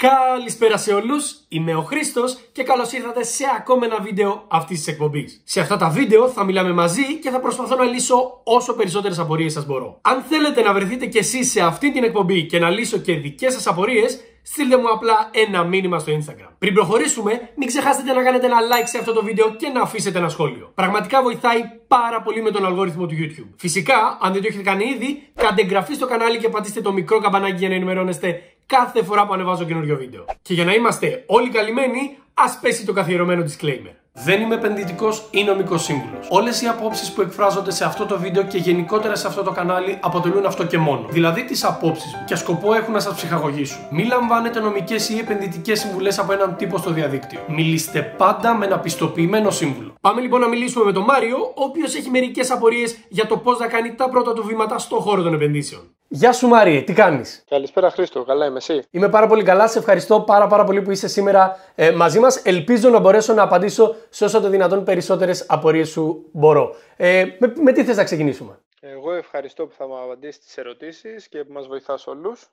Καλησπέρα σε όλους, είμαι ο Χρήστος και καλώς ήρθατε σε ακόμα ένα βίντεο αυτής της εκπομπής. Σε αυτά τα βίντεο θα μιλάμε μαζί και θα προσπαθώ να λύσω όσο περισσότερες απορίες σας μπορώ. Αν θέλετε να βρεθείτε κι εσείς σε αυτή την εκπομπή και να λύσω και δικές σας απορίες, στείλτε μου απλά ένα μήνυμα στο Instagram. Πριν προχωρήσουμε, μην ξεχάσετε να κάνετε ένα like σε αυτό το βίντεο και να αφήσετε ένα σχόλιο. Πραγματικά βοηθάει πάρα πολύ με τον αλγόριθμο του YouTube. Φυσικά, αν δεν το έχετε κάνει ήδη, κάντε εγγραφή στο κανάλι και πατήστε το μικρό καμπανάκι για να ενημερώνεστε κάθε φορά που ανεβάζω καινούριο βίντεο. Και για να είμαστε όλοι καλυμμένοι, ας πέσει το καθιερωμένο disclaimer. Δεν είμαι επενδυτικός ή νομικός σύμβουλος. Όλες οι απόψεις που εκφράζονται σε αυτό το βίντεο και γενικότερα σε αυτό το κανάλι αποτελούν αυτό και μόνο. Δηλαδή τις απόψεις μου και σκοπό έχουν να σας ψυχαγωγήσουν. Μην λαμβάνετε νομικές ή επενδυτικές συμβουλές από έναν τύπο στο διαδίκτυο. Μιλήστε πάντα με ένα πιστοποιημένο σύμβουλο. Πάμε λοιπόν να μιλήσουμε με τον Μάριο, ο οποίος έχει μερικές απορίες για το πώς να κάνει τα πρώτα του βήματα στον χώρο των επενδύσεων. Γεια σου Μάριε, τι κάνεις; Καλησπέρα Χρήστο, καλά είμαι εσύ; Είμαι πάρα πολύ καλά, σε ευχαριστώ πάρα πάρα πολύ που είσαι σήμερα ε, μαζί μας. Ελπίζω να μπορέσω να απαντήσω σε όσο το δυνατόν περισσότερες απορίες σου μπορώ. Ε, με, με τι θες να ξεκινήσουμε; Εγώ ευχαριστώ που θα μου απαντήσεις τις ερωτήσεις και που μας βοηθάς όλους.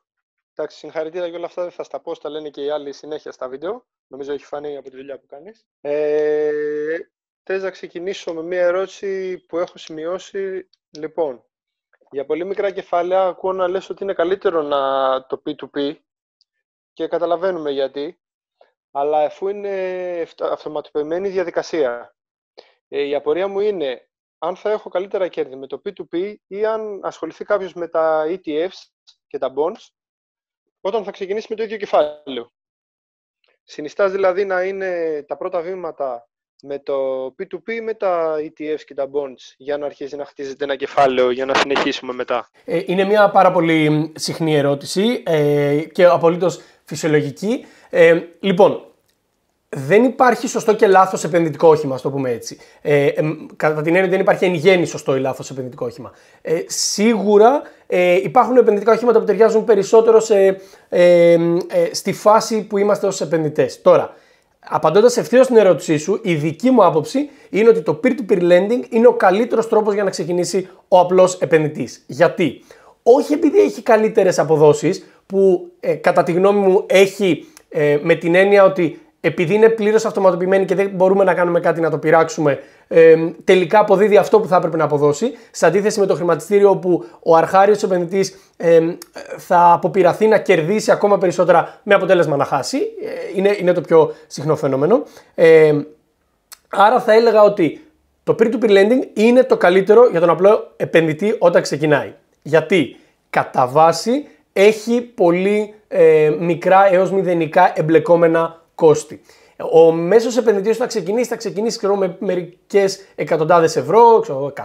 Εντάξει, συγχαρητήρια για όλα αυτά δεν θα στα πω, τα λένε και οι άλλοι συνέχεια στα βίντεο. Νομίζω έχει φανεί από τη δουλειά που κάνεις. Ε, Θες να ξεκινήσω με μια ερώτηση που έχω σημειώσει. Λοιπόν, για πολύ μικρά κεφάλαια ακούω να λες ότι είναι καλύτερο να το P2P και καταλαβαίνουμε γιατί, αλλά αφού είναι αυτοματοποιημένη διαδικασία. Ε, η απορία μου είναι αν θα έχω καλύτερα κέρδη με το P2P ή αν ασχοληθεί κάποιος με τα ETFs και τα bonds όταν θα ξεκινήσει με το ίδιο κεφάλαιο. Συνιστάς δηλαδή να είναι τα πρώτα βήματα με το P2P με τα ETFs και τα bonds για να αρχίσει να χτίζεται ένα κεφάλαιο για να συνεχίσουμε μετά. Ε, είναι μια πάρα πολύ συχνή ερώτηση ε, και απολύτως φυσιολογική. Ε, λοιπόν, δεν υπάρχει σωστό και λάθος επενδυτικό όχημα, ας το πούμε έτσι. Ε, κατά την έννοια δεν υπάρχει εν γέννη σωστό ή λάθος επενδυτικό όχημα. Ε, σίγουρα ε, υπάρχουν επενδυτικά οχήματα που ταιριάζουν περισσότερο σε, στη φάση που είμαστε ως επενδυτές. Τώρα, Απαντώντας ευθέω στην ερώτησή σου, η δική μου άποψη είναι ότι το peer-to-peer lending είναι ο καλύτερος τρόπος για να ξεκινήσει ο απλός επενδυτής. Γιατί; Όχι επειδή έχει καλύτερες αποδόσεις, που ε, κατά τη γνώμη μου έχει ε, με την έννοια ότι επειδή είναι πλήρως αυτοματοποιημένη και δεν μπορούμε να κάνουμε κάτι να το πειράξουμε, ε, τελικά αποδίδει αυτό που θα έπρεπε να αποδώσει. Σε αντίθεση με το χρηματιστήριο, όπου ο αρχάριος επενδυτής ε, θα αποπειραθεί να κερδίσει ακόμα περισσότερα με αποτέλεσμα να χάσει. Ε, είναι, είναι το πιο συχνό φαινόμενο. Ε, άρα θα έλεγα ότι το peer-to-peer lending είναι το καλύτερο για τον απλό επενδυτή όταν ξεκινάει. Γιατί κατά βάση έχει πολύ ε, μικρά έως μηδενικά εμπλεκόμενα κόστη. Ο μέσος επενδυτής θα ξεκινήσει, θα ξεκινήσει ξέρω, με μερικές εκατοντάδες ευρώ,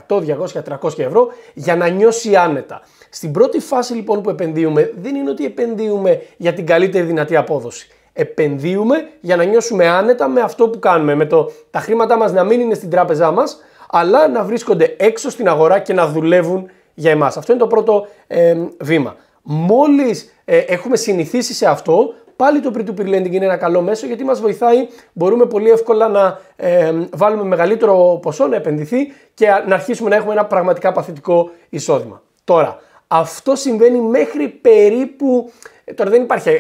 100, 200, 300 ευρώ, για να νιώσει άνετα. Στην πρώτη φάση λοιπόν που επενδύουμε, δεν είναι ότι επενδύουμε για την καλύτερη δυνατή απόδοση. Επενδύουμε για να νιώσουμε άνετα με αυτό που κάνουμε. Με το τα χρήματά μας να μην είναι στην τράπεζά μας, αλλά να βρίσκονται έξω στην αγορά και να δουλεύουν για εμάς. Αυτό είναι το πρώτο ε, βήμα. Μόλις ε, έχουμε συνηθίσει σε αυτό, πάλι το P2P lending είναι ένα καλό μέσο γιατί μας βοηθάει, μπορούμε πολύ εύκολα να ε, βάλουμε μεγαλύτερο ποσό, να επενδυθεί και να αρχίσουμε να έχουμε ένα πραγματικά παθητικό εισόδημα. Τώρα, αυτό συμβαίνει μέχρι περίπου, ε, τώρα δεν υπάρχει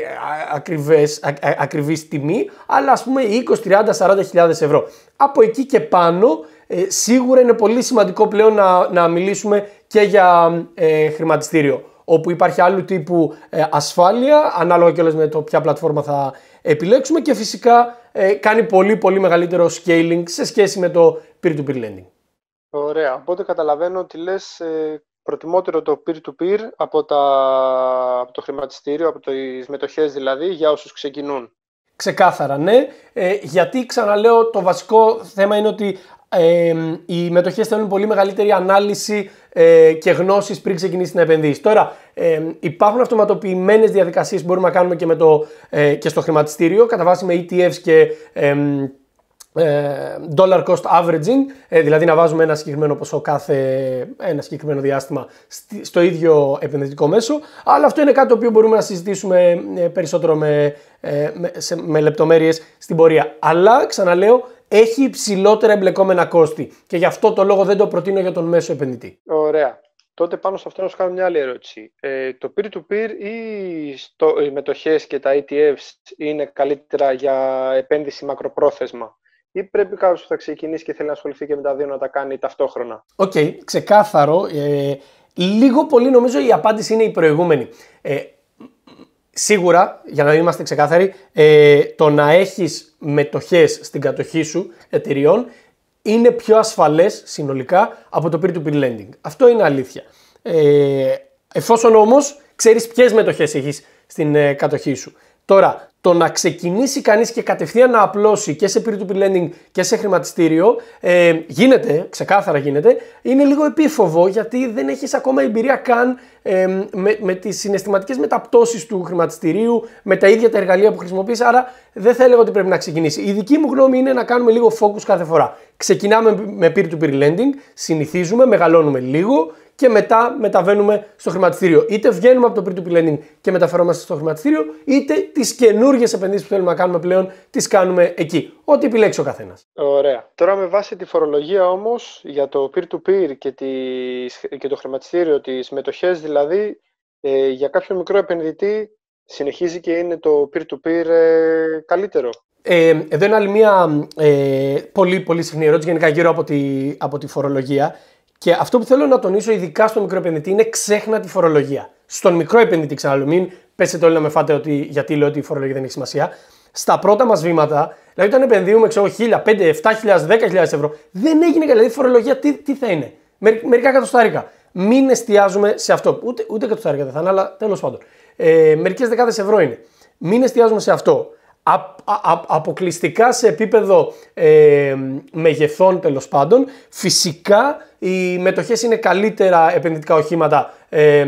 ακριβές, ακριβής τιμή, αλλά ας πούμε 20, 30, 40 χιλιάδες ευρώ. Από εκεί και πάνω ε, σίγουρα είναι πολύ σημαντικό πλέον να, να μιλήσουμε και για ε, χρηματιστήριο όπου υπάρχει άλλου τύπου ε, ασφάλεια, ανάλογα και με το ποια πλατφόρμα θα επιλέξουμε και φυσικά ε, κάνει πολύ πολύ μεγαλύτερο scaling σε σχέση με το peer-to-peer lending. Ωραία, οπότε καταλαβαίνω ότι λες ε, προτιμότερο το peer-to-peer από, τα, από το χρηματιστήριο, από τις μετοχές δηλαδή, για όσους ξεκινούν. Ξεκάθαρα, ναι. Ε, γιατί ξαναλέω το βασικό θέμα είναι ότι ε, οι μετοχές θέλουν πολύ μεγαλύτερη ανάλυση ε, και γνώσεις πριν ξεκινήσει να επενδύσεις. Τώρα, ε, υπάρχουν αυτοματοποιημένες διαδικασίες που μπορούμε να κάνουμε και, με το, ε, και στο χρηματιστήριο, κατά βάση με ETFs και ε, dollar cost averaging, δηλαδή να βάζουμε ένα συγκεκριμένο ποσό κάθε ένα συγκεκριμένο διάστημα στο ίδιο επενδυτικό μέσο. Αλλά αυτό είναι κάτι το οποίο μπορούμε να συζητήσουμε περισσότερο με, με, με λεπτομέρειες στην πορεία. Αλλά, ξαναλέω, έχει υψηλότερα εμπλεκόμενα κόστη και γι' αυτό το λόγο δεν το προτείνω για τον μέσο επενδυτή. Ωραία. Τότε πάνω σε αυτό να σου κάνω μια άλλη ερώτηση. Ε, το peer-to-peer ή στο, οι μετοχές και τα ETFs είναι καλύτερα για επένδυση μακροπρόθεσμα; Ή πρέπει κάποιος που θα ξεκινήσει και θέλει να ασχοληθεί και με τα δύο να τα κάνει ταυτόχρονα; OK, okay, ξεκάθαρο. Ε, λίγο πολύ νομίζω η απάντηση είναι η προηγούμενη. Ε, σίγουρα, για να είμαστε ξεκάθαροι, ε, το να έχεις μετοχές στην κατοχή σου εταιριών είναι πιο ασφαλές συνολικά από το peer-to-peer lending. Αυτό είναι αλήθεια. Ε, εφόσον όμως ξέρεις ποιες μετοχές έχεις στην ε, κατοχή σου. Τώρα, το να ξεκινήσει κανείς και κατευθείαν να απλώσει και σε peer-to-peer lending και σε χρηματιστήριο ε, γίνεται, ξεκάθαρα γίνεται, είναι λίγο επίφοβο γιατί δεν έχεις ακόμα εμπειρία καν ε, με, με τις συναισθηματικές μεταπτώσεις του χρηματιστηρίου, με τα ίδια τα εργαλεία που χρησιμοποιείς. Άρα δεν θα έλεγα ότι πρέπει να ξεκινήσει. Η δική μου γνώμη είναι να κάνουμε λίγο focus κάθε φορά. Ξεκινάμε με peer-to-peer lending, συνηθίζουμε, μεγαλώνουμε λίγο και μετά μεταβαίνουμε στο χρηματιστήριο. Είτε βγαίνουμε από το peer-to-peer lending και μεταφερόμαστε στο χρηματιστήριο, είτε τις καινούργιες επενδύσεις που θέλουμε να κάνουμε πλέον τις κάνουμε εκεί. Ό,τι επιλέξει ο καθένας. Ωραία. Τώρα με βάση τη φορολογία όμως για το peer-to-peer και, και το χρηματιστήριο, τις μετοχέ δηλαδή, ε, για κάποιον μικρό επενδυτή συνεχίζει και είναι το peer-to-peer ε, καλύτερο. Ε, εδώ είναι άλλη μια ε, πολύ, πολύ συχνή ερώτηση γενικά γύρω από τη, από τη φορολογία. Και αυτό που θέλω να τονίσω ειδικά στον μικρό επενδυτή είναι ξέχνα τη φορολογία. Στον μικρό επενδυτή, ξαναλέω, μην πέσετε όλοι να με φάτε ότι, γιατί λέω ότι η φορολογία δεν έχει σημασία. Στα πρώτα μας βήματα, δηλαδή όταν επενδύουμε ξέρω, 1000, 5, 7.000, 10.000 ευρώ, δεν έγινε καλή. Δηλαδή φορολογία τι, τι θα είναι; Μερικά εκατοστάρικα. Μην εστιάζουμε σε αυτό. Ούτε, ούτε εκατοστάρικα δεν θα είναι, αλλά τέλος πάντων. Ε, Μερικές δεκάδες ευρώ είναι. Μην εστιάζουμε σε αυτό αποκλειστικά σε επίπεδο ε, μεγεθών τέλος πάντων. Φυσικά οι μετοχές είναι καλύτερα επενδυτικά οχήματα ε,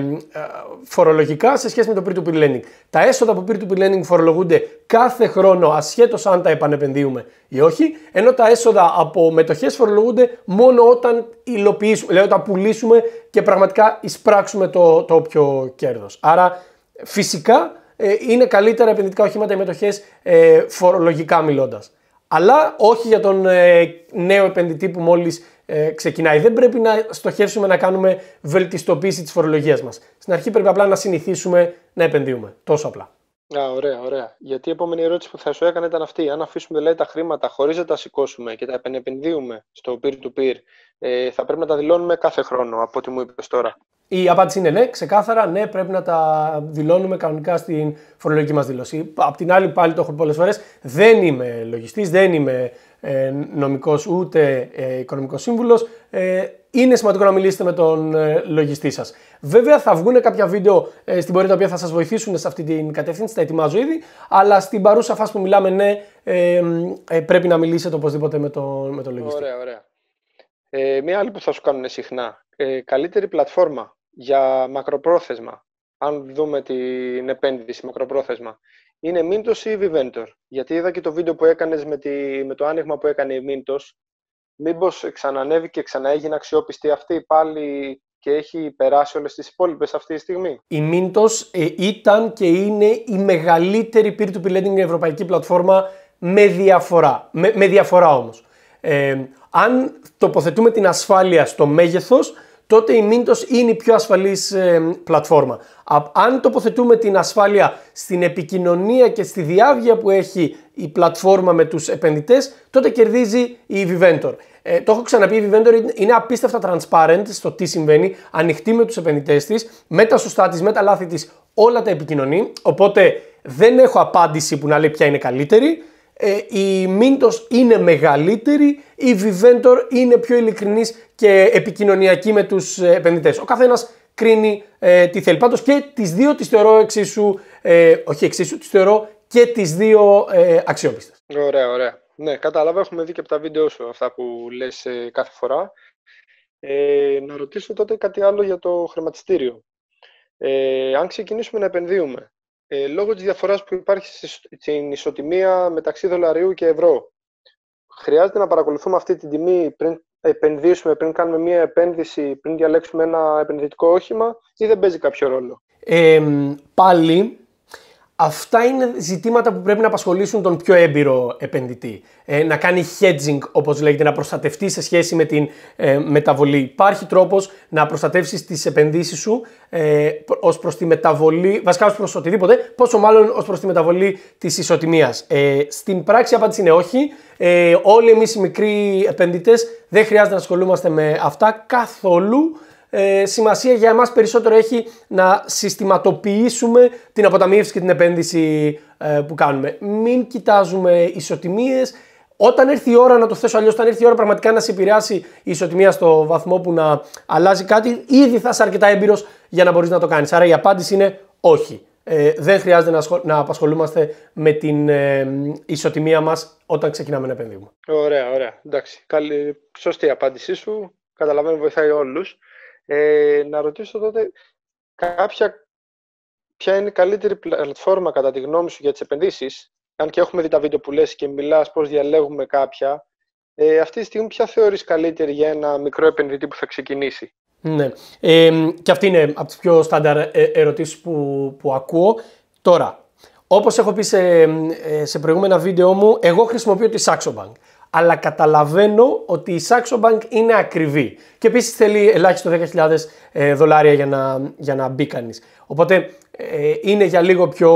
φορολογικά σε σχέση με το peer-to-peer lending. Τα έσοδα από peer-to-peer lending φορολογούνται κάθε χρόνο ασχέτως αν τα επανεπενδύουμε ή όχι, ενώ τα έσοδα από μετοχές φορολογούνται μόνο όταν υλοποιήσουμε, δηλαδή όταν πουλήσουμε και πραγματικά εισπράξουμε το, το όποιο κέρδος. Άρα φυσικά ε, είναι καλύτερα επενδυτικά οχήματα οι μετοχές ε, φορολογικά μιλώντας. Αλλά όχι για τον ε, νέο επενδυτή που μόλις ε, ξεκινάει. Δεν πρέπει να στοχεύσουμε να κάνουμε βελτιστοποίηση της φορολογίας μας. Στην αρχή πρέπει απλά να συνηθίσουμε να επενδύουμε. Τόσο απλά. Α, ωραία, ωραία. Γιατί η επόμενη ερώτηση που θα σου έκανα ήταν αυτή. Αν αφήσουμε δηλαδή, τα χρήματα χωρίς να τα σηκώσουμε και τα επενδύουμε στο peer-to-peer, ε, θα πρέπει να τα δηλώνουμε κάθε χρόνο, από ό,τι μου είπες τώρα; Η απάντηση είναι ναι, ξεκάθαρα ναι, πρέπει να τα δηλώνουμε κανονικά στην φορολογική μας δήλωση. Απ' την άλλη, πάλι το έχω πολλές φορές, δεν είμαι λογιστής, δεν είμαι ε, νομικός ούτε ε, οικονομικός σύμβουλος. Ε, είναι σημαντικό να μιλήσετε με τον ε, λογιστή σας. Βέβαια, θα βγουν κάποια βίντεο ε, στην πορεία τα οποία θα σας βοηθήσουν σε αυτή την κατεύθυνση, τα ετοιμάζω ήδη. Αλλά στην παρούσα φάση που μιλάμε, ναι, ε, ε, πρέπει να μιλήσετε οπωσδήποτε με τον, με τον λογιστή. Ωραία, ωραία. Ε, μία άλλη που θα σου κάνουν συχνά. Ε, καλύτερη πλατφόρμα για μακροπρόθεσμα, αν δούμε την επένδυση μακροπρόθεσμα, είναι Mintos ή Viventor; Γιατί είδα και το βίντεο που έκανες με, τη, με το άνοιγμα που έκανε η Mintos. Μήπως ξανανέβη και ξαναέγινε αξιόπιστη αυτή πάλι και έχει περάσει όλες τις υπόλοιπες αυτή τη στιγμή; Η Mintos ε, ήταν και είναι η μεγαλύτερη peer-to-peer lending ευρωπαϊκή πλατφόρμα με διαφορά. Με, με διαφορά όμως. Ε, αν τοποθετούμε την ασφάλεια στο μέγεθος, τότε η Mintos είναι η πιο ασφαλής ε, πλατφόρμα. Αν τοποθετούμε την ασφάλεια στην επικοινωνία και στη διάβγεια που έχει η πλατφόρμα με τους επενδυτές, τότε κερδίζει η Viventor. Ε, το έχω ξαναπεί, η Viventor είναι απίστευτα transparent στο τι συμβαίνει, ανοιχτή με τους επενδυτές της, με τα σωστά της, με τα λάθη της, όλα τα επικοινωνεί, οπότε δεν έχω απάντηση που να λέει ποια είναι καλύτερη. Ε, η Mintos είναι μεγαλύτερη, η Viventor είναι πιο ειλικρινής και επικοινωνιακή με τους ε, επενδυτές. Ο καθένας κρίνει ε, τι θέλει. Πάντως και τις δύο τις θεωρώ εξίσου, ε, όχι εξίσου, τις θεωρώ και τις δύο ε, αξιόπιστες. Ωραία, ωραία. Ναι, κατάλαβα, έχουμε δει και από τα βίντεο σου αυτά που λες ε, κάθε φορά. Ε, να ρωτήσω τότε κάτι άλλο για το χρηματιστήριο. Ε, αν ξεκινήσουμε να επενδύουμε, ε, λόγω της διαφοράς που υπάρχει στην ισοτιμία μεταξύ δολαρίου και ευρώ, χρειάζεται να παρακολουθούμε αυτή την τιμή πριν επενδύσουμε, πριν κάνουμε μία επένδυση, πριν διαλέξουμε ένα επενδυτικό όχημα ή δεν παίζει κάποιο ρόλο; Ε, πάλι, Αυτά είναι ζητήματα που πρέπει να απασχολήσουν τον πιο έμπειρο επενδυτή. Ε, να κάνει hedging, όπως λέγεται, να προστατευτεί σε σχέση με την ε, μεταβολή. Υπάρχει τρόπος να προστατεύσεις τις επενδύσεις σου ε, ως προς τη μεταβολή, βασικά ως προς οτιδήποτε, πόσο μάλλον ως προς τη μεταβολή της ισοτιμίας. Ε, στην πράξη η απάντηση είναι όχι. Ε, όλοι εμείς οι μικροί επενδυτές δεν χρειάζεται να ασχολούμαστε με αυτά καθόλου ε, σημασία για εμάς περισσότερο έχει να συστηματοποιήσουμε την αποταμίευση και την επένδυση ε, που κάνουμε. Μην κοιτάζουμε ισοτιμίες. Όταν έρθει η ώρα να το θέσω αλλιώς, όταν έρθει η ώρα πραγματικά να σε επηρεάσει η ισοτιμία στο βαθμό που να αλλάζει κάτι, ήδη θα είσαι αρκετά έμπειρος για να μπορείς να το κάνεις. Άρα η απάντηση είναι όχι. Ε, δεν χρειάζεται να, να απασχολούμαστε με την ε, ισοτιμία μας όταν ξεκινάμε να επενδύουμε. Ωραία, ωραία. Εντάξει. Καλή, σωστή απάντησή σου. Καταλαβαίνω, βοηθάει όλους. Ε, να ρωτήσω τότε κάποια, ποια είναι η καλύτερη πλατφόρμα κατά τη γνώμη σου για τις επενδύσεις, αν και έχουμε δει τα βίντεο που λες και μιλάς πώς διαλέγουμε κάποια, ε, αυτή τη στιγμή ποια θεωρείς καλύτερη για ένα μικρό επενδυτή που θα ξεκινήσει; Ναι, ε, και αυτή είναι από τις πιο στάνταρ ε, ερωτήσεις που, που ακούω. Τώρα, όπως έχω πει σε, ε, σε προηγούμενα βίντεο μου, εγώ χρησιμοποιώ τη Saxo Bank αλλά καταλαβαίνω ότι η Saxo Bank είναι ακριβή. Και επίσης θέλει ελάχιστο 10.000 ε, δολάρια για να, για να μπει κανείς. Οπότε ε, είναι για λίγο πιο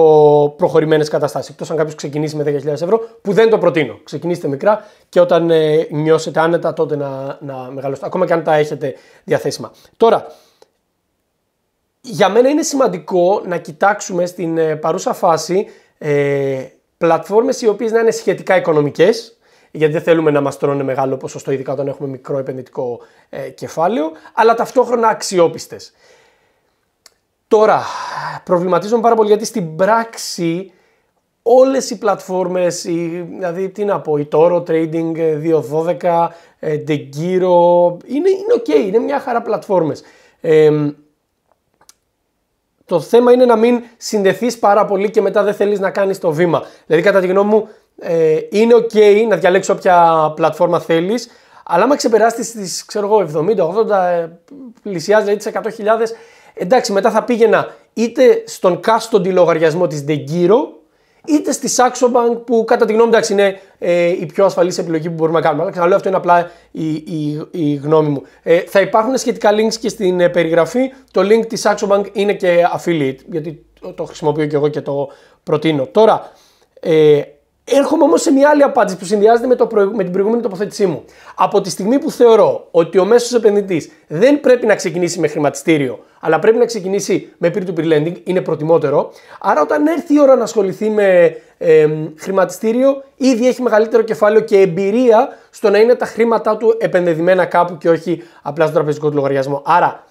προχωρημένες καταστάσεις. Εκτός αν κάποιος ξεκινήσει με 10.000 ευρώ, που δεν το προτείνω. Ξεκινήστε μικρά και όταν ε, νιώσετε άνετα, τότε να, να μεγαλώσετε. Ακόμα και αν τα έχετε διαθέσιμα. Τώρα, για μένα είναι σημαντικό να κοιτάξουμε στην ε, παρούσα φάση ε, πλατφόρμες οι οποίες να είναι σχετικά οικονομικές, γιατί δεν θέλουμε να μας τρώνε μεγάλο ποσοστό, ειδικά όταν έχουμε μικρό επενδυτικό ε, κεφάλαιο, αλλά ταυτόχρονα αξιόπιστες. Τώρα, προβληματίζομαι πάρα πολύ γιατί στην πράξη όλες οι πλατφόρμες, δηλαδή τι να πω, η Toro Trading 212, ε, Degiro, είναι, είναι ok, είναι μια χαρά πλατφόρμες. το θέμα είναι να μην συνδεθείς πάρα πολύ και μετά δεν θέλεις να κάνεις το βήμα. Δηλαδή κατά τη γνώμη μου ε, είναι ok να διαλέξεις όποια πλατφόρμα θέλεις, αλλά άμα ξεπεράσει τις, ξέρω εγώ, 70, 80, ε, πλησιάζει δηλαδή τις 100.000, εντάξει μετά θα πήγαινα είτε στον custody λογαριασμό της Degiro, είτε στη Saxo Bank που κατά τη γνώμη μου είναι ε, η πιο ασφαλής επιλογή που μπορούμε να κάνουμε. Αλλά ξαναλέω αυτό είναι απλά η, η, η γνώμη μου. Ε, θα υπάρχουν σχετικά links και στην ε, περιγραφή. Το link της Saxo Bank είναι και affiliate γιατί το, το χρησιμοποιώ και εγώ και το προτείνω. Τώρα, ε, Έρχομαι όμως σε μια άλλη απάντηση που συνδυάζεται με, το με την προηγούμενη τοποθέτησή μου. Από τη στιγμή που θεωρώ ότι ο μέσος επενδυτής δεν πρέπει να ξεκινήσει με χρηματιστήριο, αλλά πρέπει να ξεκινήσει με peer-to-peer lending, είναι προτιμότερο. Άρα, όταν έρθει η ώρα να ασχοληθεί με ε, χρηματιστήριο, ήδη έχει μεγαλύτερο κεφάλαιο και εμπειρία στο να είναι τα χρήματά του επενδεδημένα κάπου και όχι απλά στο τραπεζικό του λογαριασμό. Άρα,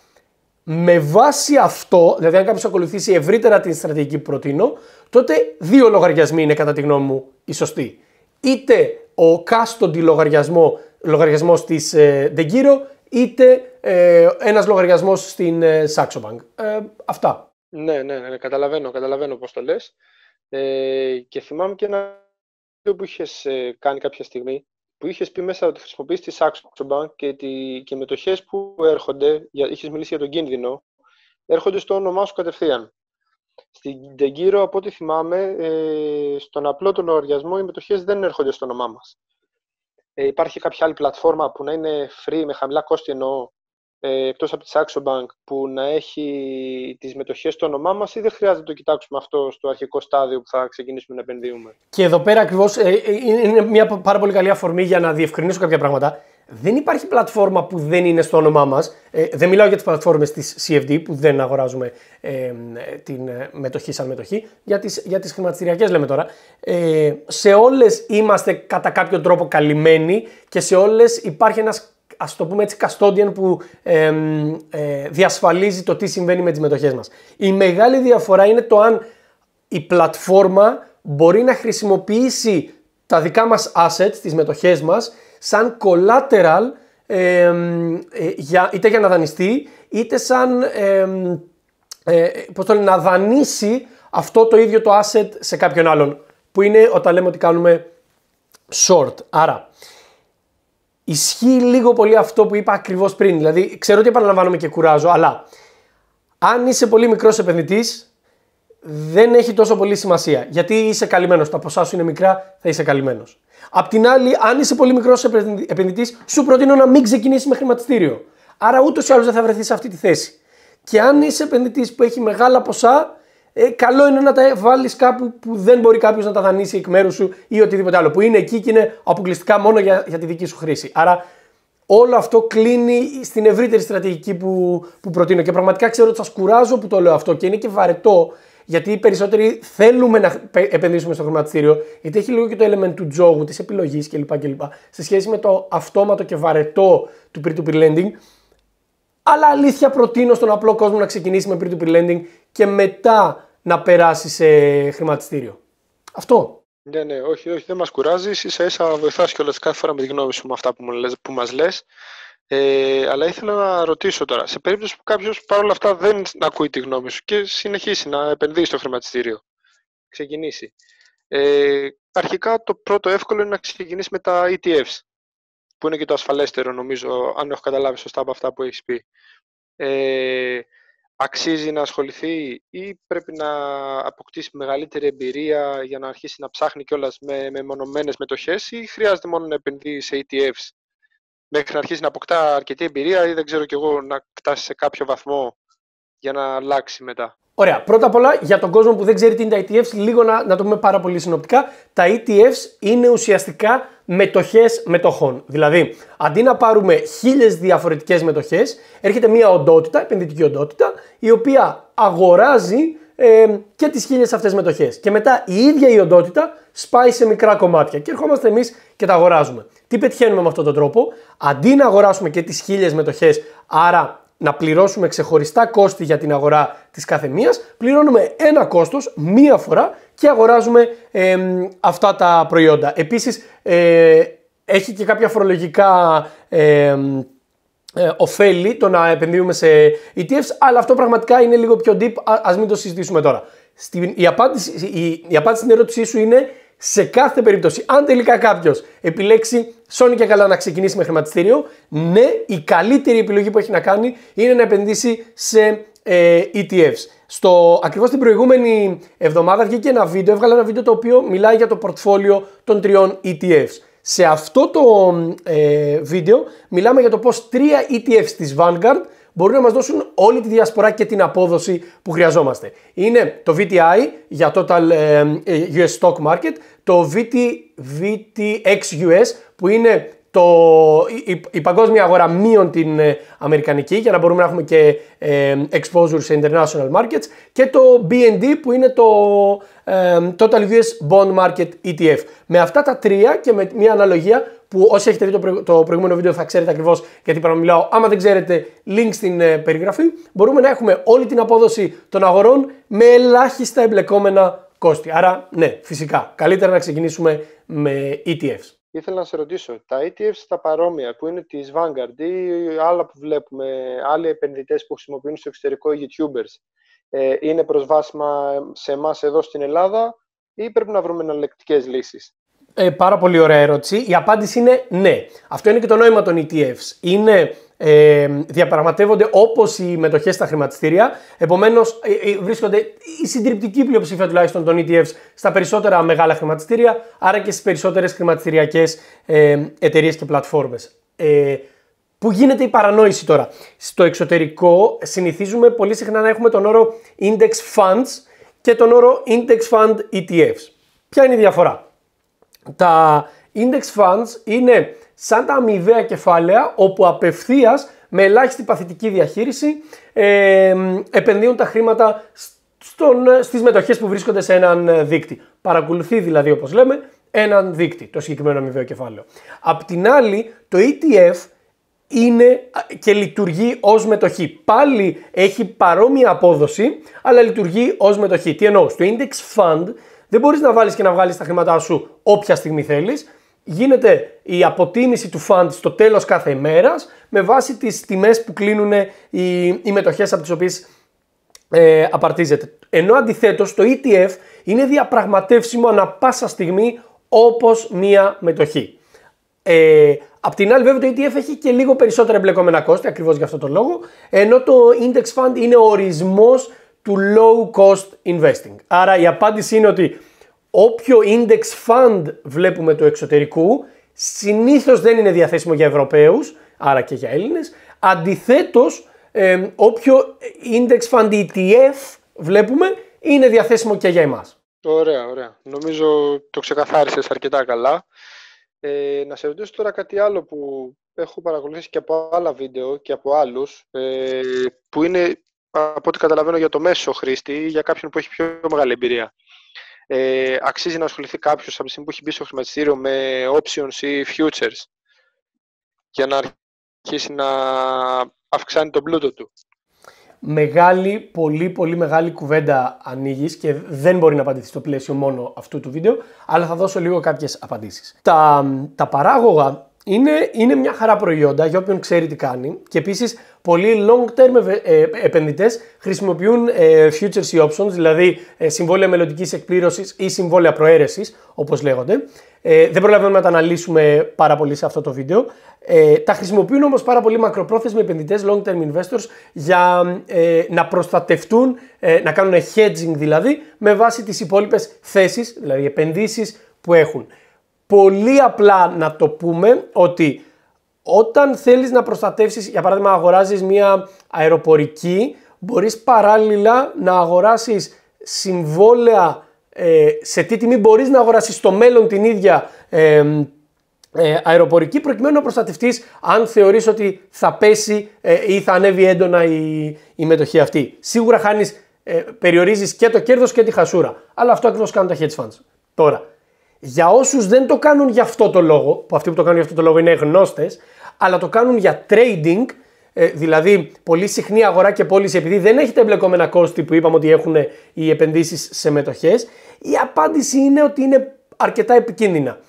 με βάση αυτό, δηλαδή αν κάποιος ακολουθήσει ευρύτερα την στρατηγική που προτείνω, τότε δύο λογαριασμοί είναι κατά τη γνώμη μου οι σωστοί. Είτε ο custody λογαριασμό, λογαριασμός της ε, Degiro, είτε ε, ένας λογαριασμός στην ε, Saxo Bank. Ε, αυτά. Ναι, ναι, ναι, καταλαβαίνω, καταλαβαίνω πώς το λες. Ε, και θυμάμαι και ένα που είχες ε, κάνει κάποια στιγμή, που είχες πει μέσα ότι χρησιμοποιείς τη Saxo Bank και, τη, και μετοχές που έρχονται, για, είχες μιλήσει για τον κίνδυνο, έρχονται στο όνομά σου κατευθείαν. Στην Τεγκύρο, από ό,τι θυμάμαι, ε, στον απλό τον λογαριασμό οι μετοχές δεν έρχονται στο όνομά μας. Ε, υπάρχει κάποια άλλη πλατφόρμα που να είναι free, με χαμηλά κόστη εννοώ, ε, εκτός από τη Saxo Bank, που να έχει τις μετοχές στο όνομά μας ή δεν χρειάζεται να το κοιτάξουμε αυτό στο αρχικό στάδιο που θα ξεκινήσουμε να επενδύουμε; Και εδώ πέρα ακριβώς ε, ε, είναι μια πάρα πολύ καλή αφορμή για να διευκρινίσω κάποια πράγματα δεν υπάρχει πλατφόρμα που δεν είναι στο όνομά μας. Ε, δεν μιλάω για τις πλατφόρμες της CFD που δεν αγοράζουμε ε, την ε, μετοχή σαν μετοχή. Για τις για τις χρηματιστηριακές λέμε τώρα. Ε, σε όλες είμαστε κατά κάποιο τρόπο καλυμμένοι και σε όλες υπάρχει ένας ας το πούμε έτσι custodian που ε, διασφαλίζει το τι συμβαίνει με τις μετοχές μας. Η μεγάλη διαφορά είναι το αν η πλατφόρμα μπορεί να χρησιμοποιήσει τα δικά μας assets, τις μετοχές μας σαν collateral ε, για, είτε για να δανειστεί είτε σαν ε, πώς το λένε, να δανείσει αυτό το ίδιο το asset σε κάποιον άλλον που είναι όταν λέμε ότι κάνουμε short. Άρα ισχύει λίγο πολύ αυτό που είπα ακριβώς πριν. Δηλαδή ξέρω ότι επαναλαμβάνομαι και κουράζω αλλά αν είσαι πολύ μικρός επενδυτής δεν έχει τόσο πολύ σημασία. Γιατί είσαι καλυμμένος. Τα ποσά σου είναι μικρά, θα είσαι καλυμμένος. Απ' την άλλη, αν είσαι πολύ μικρός επενδυτής, σου προτείνω να μην ξεκινήσεις με χρηματιστήριο. Άρα ούτως ή άλλως δεν θα βρεθείς σε αυτή τη θέση. Και αν είσαι επενδυτής που έχει μεγάλα ποσά, ε, καλό είναι να τα βάλεις κάπου που δεν μπορεί κάποιος να τα δανείσει εκ μέρους σου ή οτιδήποτε άλλο. Που είναι εκεί και είναι αποκλειστικά μόνο για, για τη δική σου χρήση. Άρα όλο αυτό κλείνει στην ευρύτερη στρατηγική που, που προτείνω. Και πραγματικά ξέρω ότι σας κουράζω που το λέω αυτό και είναι και βαρετό γιατί οι περισσότεροι θέλουμε να επενδύσουμε στο χρηματιστήριο, γιατί έχει λίγο και το element του τζόγου, της επιλογής κλπ, κλπ. Σε σχέση με το αυτόματο και βαρετό του peer-to-peer lending. Αλλά αλήθεια προτείνω στον απλό κόσμο να ξεκινήσει με peer-to-peer lending και μετά να περάσει σε χρηματιστήριο. Αυτό. Ναι, ναι, όχι, όχι, δεν μας κουράζεις. σα ίσα βοηθάς κιόλας κάθε φορά με τη γνώμη σου με αυτά που μας λες. Ε, αλλά ήθελα να ρωτήσω τώρα, σε περίπτωση που κάποιος παρόλα αυτά δεν ακούει τη γνώμη σου και συνεχίσει να επενδύει στο χρηματιστήριο, ξεκινήσει. Ε, αρχικά το πρώτο εύκολο είναι να ξεκινήσεις με τα ETFs, που είναι και το ασφαλέστερο νομίζω, αν έχω καταλάβει σωστά από αυτά που έχεις πει. Ε, αξίζει να ασχοληθεί ή πρέπει να αποκτήσει μεγαλύτερη εμπειρία για να αρχίσει να ψάχνει κιόλας με, με μονομένες μετοχές ή χρειάζεται μόνο να επενδύει σε ETFs μέχρι να αρχίσει να αποκτά αρκετή εμπειρία ή δεν ξέρω κι εγώ να φτάσει σε κάποιο βαθμό για να αλλάξει μετά. Ωραία. Πρώτα απ' όλα, για τον κόσμο που δεν ξέρει τι είναι τα ETFs, λίγο να, να το πούμε πάρα πολύ συνοπτικά. Τα ETFs είναι ουσιαστικά μετοχές μετοχών. Δηλαδή, αντί να πάρουμε χίλιες διαφορετικές μετοχές, έρχεται μια οντότητα, επενδυτική οντότητα, η οποία αγοράζει ε, και τις χίλιες αυτές μετοχές. Και μετά η ίδια η οντότητα σπάει σε μικρά κομμάτια και ερχόμαστε εμείς και τα αγοράζουμε. Τι πετυχαίνουμε με αυτόν τον τρόπο, αντί να αγοράσουμε και τις χίλιες μετοχές, άρα να πληρώσουμε ξεχωριστά κόστη για την αγορά της κάθε μία, πληρώνουμε ένα κόστος μία φορά και αγοράζουμε ε, αυτά τα προϊόντα. Επίσης, ε, έχει και κάποια φορολογικά ε, ε, ωφέλη το να επενδύουμε σε ETFs, αλλά αυτό πραγματικά είναι λίγο πιο deep, α μην το συζητήσουμε τώρα. Στην, η, απάντηση, η, η απάντηση στην ερώτησή σου είναι σε κάθε περίπτωση, αν τελικά κάποιος επιλέξει σώνει και καλά να ξεκινήσει με χρηματιστήριο, ναι, η καλύτερη επιλογή που έχει να κάνει είναι να επενδύσει σε ε, ETFs. Στο, ακριβώς την προηγούμενη εβδομάδα βγήκε ένα βίντεο, έβγαλε ένα βίντεο το οποίο μιλάει για το πορτφόλιο των τριών ETFs. Σε αυτό το ε, βίντεο μιλάμε για το πώς τρία ETFs της Vanguard μπορούν να μας δώσουν όλη τη διασπορά και την απόδοση που χρειαζόμαστε. Είναι το VTI για Total ε, ε, US Stock Market, το VT, VTX US που είναι το, η, η, παγκόσμια αγορά μείον την ε, αμερικανική για να μπορούμε να έχουμε και ε, exposure σε international markets και το BND που είναι το ε, Total US Bond Market ETF. Με αυτά τα τρία και με μια αναλογία που όσοι έχετε δει το, το προηγούμενο βίντεο θα ξέρετε ακριβώς γιατί παραμιλάω. Άμα δεν ξέρετε, link στην περιγραφή. Μπορούμε να έχουμε όλη την απόδοση των αγορών με ελάχιστα εμπλεκόμενα κόστη. Άρα, ναι, φυσικά, καλύτερα να ξεκινήσουμε με ETFs. Ήθελα να σε ρωτήσω, τα ETFs τα παρόμοια που είναι της Vanguard ή άλλα που βλέπουμε, άλλοι επενδυτές που χρησιμοποιούν στο εξωτερικό YouTubers, ε, είναι προσβάσιμα σε εμάς εδώ στην Ελλάδα ή πρέπει να βρούμε εναλλεκτικέ λύσεις; Ε, πάρα πολύ ωραία ερώτηση. Η απάντηση είναι ναι. Αυτό είναι και το νόημα των ETFs. Είναι ε, διαπραγματεύονται όπως οι μετοχές στα χρηματιστήρια. Επομένως, ε, ε, βρίσκονται η συντριπτική πλειοψηφία τουλάχιστον των ETFs στα περισσότερα μεγάλα χρηματιστήρια, άρα και στις περισσότερες χρηματιστηριακές ε, εταιρείες και πλατφόρμες. Ε, Πού γίνεται η παρανόηση τώρα. Στο εξωτερικό συνηθίζουμε πολύ συχνά να έχουμε τον όρο index funds και τον όρο index fund ETFs. Ποια είναι η διαφορά; Τα index funds είναι σαν τα αμοιβαία κεφάλαια όπου απευθείας με ελάχιστη παθητική διαχείριση ε, επενδύουν τα χρήματα στον, στις μετοχές που βρίσκονται σε έναν δείκτη. Παρακολουθεί δηλαδή όπως λέμε έναν δείκτη, το συγκεκριμένο αμοιβαίο κεφάλαιο. Απ' την άλλη το ETF είναι και λειτουργεί ως μετοχή. Πάλι έχει παρόμοια απόδοση, αλλά λειτουργεί ως μετοχή. Τι εννοώ, στο index fund δεν μπορείς να βάλεις και να βγάλεις τα χρήματά σου όποια στιγμή θέλεις γίνεται η αποτίμηση του fund στο τέλος κάθε ημέρας με βάση τις τιμές που κλείνουν οι, οι μετοχές από τις οποίες ε, απαρτίζεται. Ενώ αντιθέτως το ETF είναι διαπραγματεύσιμο ανα πάσα στιγμή όπως μία μετοχή. Ε, απ' την άλλη βέβαια το ETF έχει και λίγο περισσότερα εμπλεκόμενα κόστη ακριβώς για αυτό το λόγο ενώ το Index Fund είναι ο ορισμός του low cost investing. Άρα η απάντηση είναι ότι όποιο index fund βλέπουμε του εξωτερικού συνήθως δεν είναι διαθέσιμο για Ευρωπαίους, άρα και για Έλληνες. Αντιθέτως, ε, όποιο index fund ETF βλέπουμε είναι διαθέσιμο και για εμάς. Ωραία, ωραία. Νομίζω το ξεκαθάρισες αρκετά καλά. Ε, να σε ρωτήσω τώρα κάτι άλλο που έχω παρακολουθήσει και από άλλα βίντεο και από άλλους, ε, που είναι από ό,τι καταλαβαίνω για το μέσο χρήστη, για κάποιον που έχει πιο μεγάλη εμπειρία. Ε, αξίζει να ασχοληθεί κάποιος από τη στιγμή που έχει μπει στο χρηματιστήριο με options ή futures για να αρχίσει να αυξάνει τον πλούτο του. Μεγάλη, πολύ πολύ μεγάλη κουβέντα ανοίγεις και δεν μπορεί να απαντηθεί στο πλαίσιο μόνο αυτού του βίντεο, αλλά θα δώσω λίγο κάποιες απαντήσεις. Τα, τα παράγωγα είναι, είναι μια χαρά προϊόντα για όποιον ξέρει τι κάνει και επίσης πολλοί long term ε, επενδυτές χρησιμοποιούν ε, futures ή options, δηλαδή ε, συμβόλαια μελλοντικής εκπλήρωσης ή συμβόλαια προαίρεσης όπως λέγονται. δεν προλαβαίνουμε να τα αναλύσουμε πάρα πολύ σε αυτό το βίντεο. τα χρησιμοποιούν όμως πάρα πολύ μακροπρόθεσμοι επενδυτές, long term investors, για να προστατευτούν, να κάνουν hedging δηλαδή, με βάση τις υπόλοιπες θέσεις, δηλαδή επενδύσεις που έχουν πολύ απλά να το πούμε ότι όταν θέλεις να προστατεύσεις, για παράδειγμα αγοράζεις μια αεροπορική, μπορείς παράλληλα να αγοράσεις συμβόλαια ε, σε τι τιμή μπορείς να αγοράσεις στο μέλλον την ίδια ε, ε, αεροπορική προκειμένου να προστατευτείς αν θεωρείς ότι θα πέσει ή θα ανέβει έντονα η, η μετοχή αυτή. Σίγουρα χάνεις, περιορίζεις και το κέρδος και τη χασούρα. Αλλά αυτό ακριβώς κάνουν τα hedge funds. Τώρα, για όσους δεν το κάνουν για αυτό το λόγο, που αυτοί που το κάνουν για αυτό το λόγο είναι γνώστες, αλλά το κάνουν για trading, ε, δηλαδή πολύ συχνή αγορά και πώληση, επειδή δεν έχετε εμπλεκόμενα κόστη που είπαμε ότι έχουν οι επενδύσεις σε μετοχές, η απάντηση είναι ότι είναι αρκετά επικίνδυνα.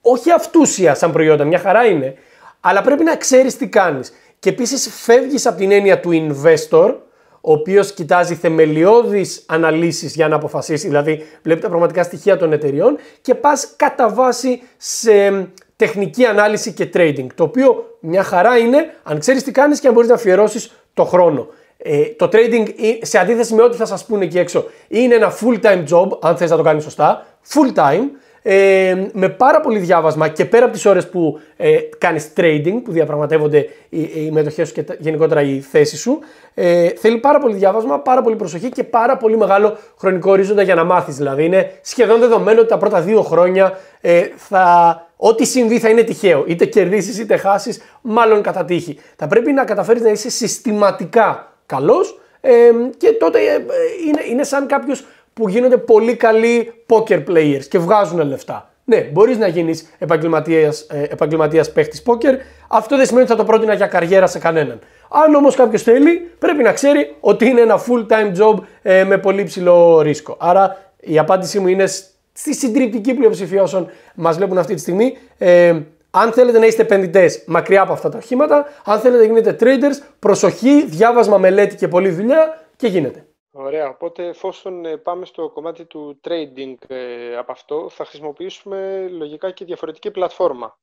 Όχι αυτούσια σαν προϊόντα, μια χαρά είναι, αλλά πρέπει να ξέρεις τι κάνεις. Και επίσης φεύγεις από την έννοια του investor, ο οποίος κοιτάζει θεμελιώδεις αναλύσεις για να αποφασίσει, δηλαδή βλέπει τα πραγματικά στοιχεία των εταιριών και πας κατά βάση σε τεχνική ανάλυση και trading. Το οποίο μια χαρά είναι αν ξέρεις τι κάνεις και αν μπορείς να αφιερώσεις το χρόνο. Ε, το trading, σε αντίθεση με ό,τι θα σας πούνε εκεί έξω, είναι ένα full time job, αν θες να το κάνεις σωστά. Full time ε, με πάρα πολύ διάβασμα και πέρα από τις ώρες που ε, κάνεις trading, που διαπραγματεύονται οι, οι μετοχές σου και γενικότερα η θέση σου, ε, θέλει πάρα πολύ διάβασμα, πάρα πολύ προσοχή και πάρα πολύ μεγάλο χρονικό ορίζοντα για να μάθεις. Δηλαδή είναι σχεδόν δεδομένο ότι τα πρώτα δύο χρόνια ε, θα, ό,τι συμβεί θα είναι τυχαίο. Είτε κερδίσεις είτε χάσεις, μάλλον κατά τύχη. Θα πρέπει να καταφέρεις να είσαι συστηματικά καλός ε, και τότε ε, είναι, είναι σαν κάποιος που γίνονται πολύ καλοί poker players και βγάζουν λεφτά. Ναι, μπορείς να γίνεις επαγγελματίας επαγγελματίας παίχτης poker. Αυτό δεν σημαίνει ότι θα το πρότεινα για καριέρα σε κανέναν. Αν όμως κάποιος θέλει, πρέπει να ξέρει ότι είναι ένα full time job ε, με πολύ ψηλό ρίσκο. Άρα η απάντησή μου είναι στη συντριπτική πλειοψηφία όσων μας βλέπουν αυτή τη στιγμή. Ε, αν θέλετε να είστε επενδυτές μακριά από αυτά τα οχήματα, αν θέλετε να γίνετε traders, προσοχή, διάβασμα, μελέτη και πολλή δουλειά και γίνεται. Ωραία, οπότε εφόσον ε, πάμε στο κομμάτι του trading ε, από αυτό, θα χρησιμοποιήσουμε λογικά και διαφορετική πλατφόρμα,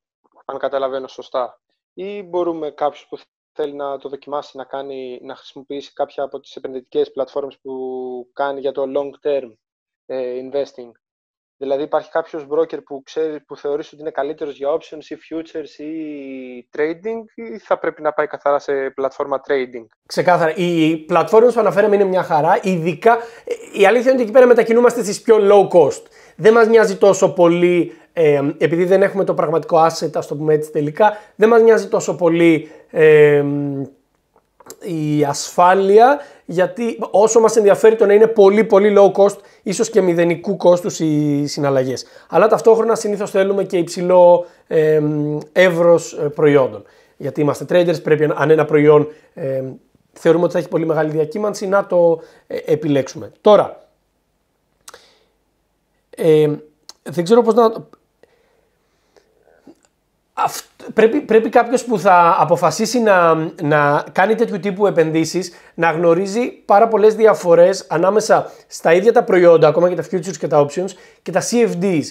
αν καταλαβαίνω σωστά. Ή μπορούμε κάποιος που θέλει να το δοκιμάσει να, κάνει, να χρησιμοποιήσει κάποια από τις επενδυτικές πλατφόρμες που κάνει για το long term ε, investing. Δηλαδή υπάρχει κάποιος broker που, ξέρει, που θεωρείς ότι είναι καλύτερος για options ή futures ή trading ή θα πρέπει να πάει καθαρά σε πλατφόρμα trading; Ξεκάθαρα. Οι πλατφόρμες που αναφέραμε είναι μια χαρά. Ειδικά, η αλήθεια είναι ότι εκεί πέρα μετακινούμαστε στις πιο low cost. Δεν μας νοιάζει τόσο πολύ, ε, επειδή δεν έχουμε το πραγματικό asset, ας το πούμε έτσι τελικά, δεν μας νοιάζει τόσο πολύ ε, η ασφάλεια γιατί όσο μας ενδιαφέρει το να είναι πολύ πολύ low cost ίσως και μηδενικού κόστους οι συναλλαγές. Αλλά ταυτόχρονα συνήθως θέλουμε και υψηλό ε, εύρος προϊόντων. Γιατί είμαστε traders, πρέπει αν ένα προϊόν ε, θεωρούμε ότι θα έχει πολύ μεγάλη διακύμανση να το ε, επιλέξουμε. Τώρα, ε, δεν ξέρω πώς να πρέπει, πρέπει κάποιος που θα αποφασίσει να, να κάνει τέτοιου τύπου επενδύσεις να γνωρίζει πάρα πολλές διαφορές ανάμεσα στα ίδια τα προϊόντα, ακόμα και τα futures και τα options και τα CFDs.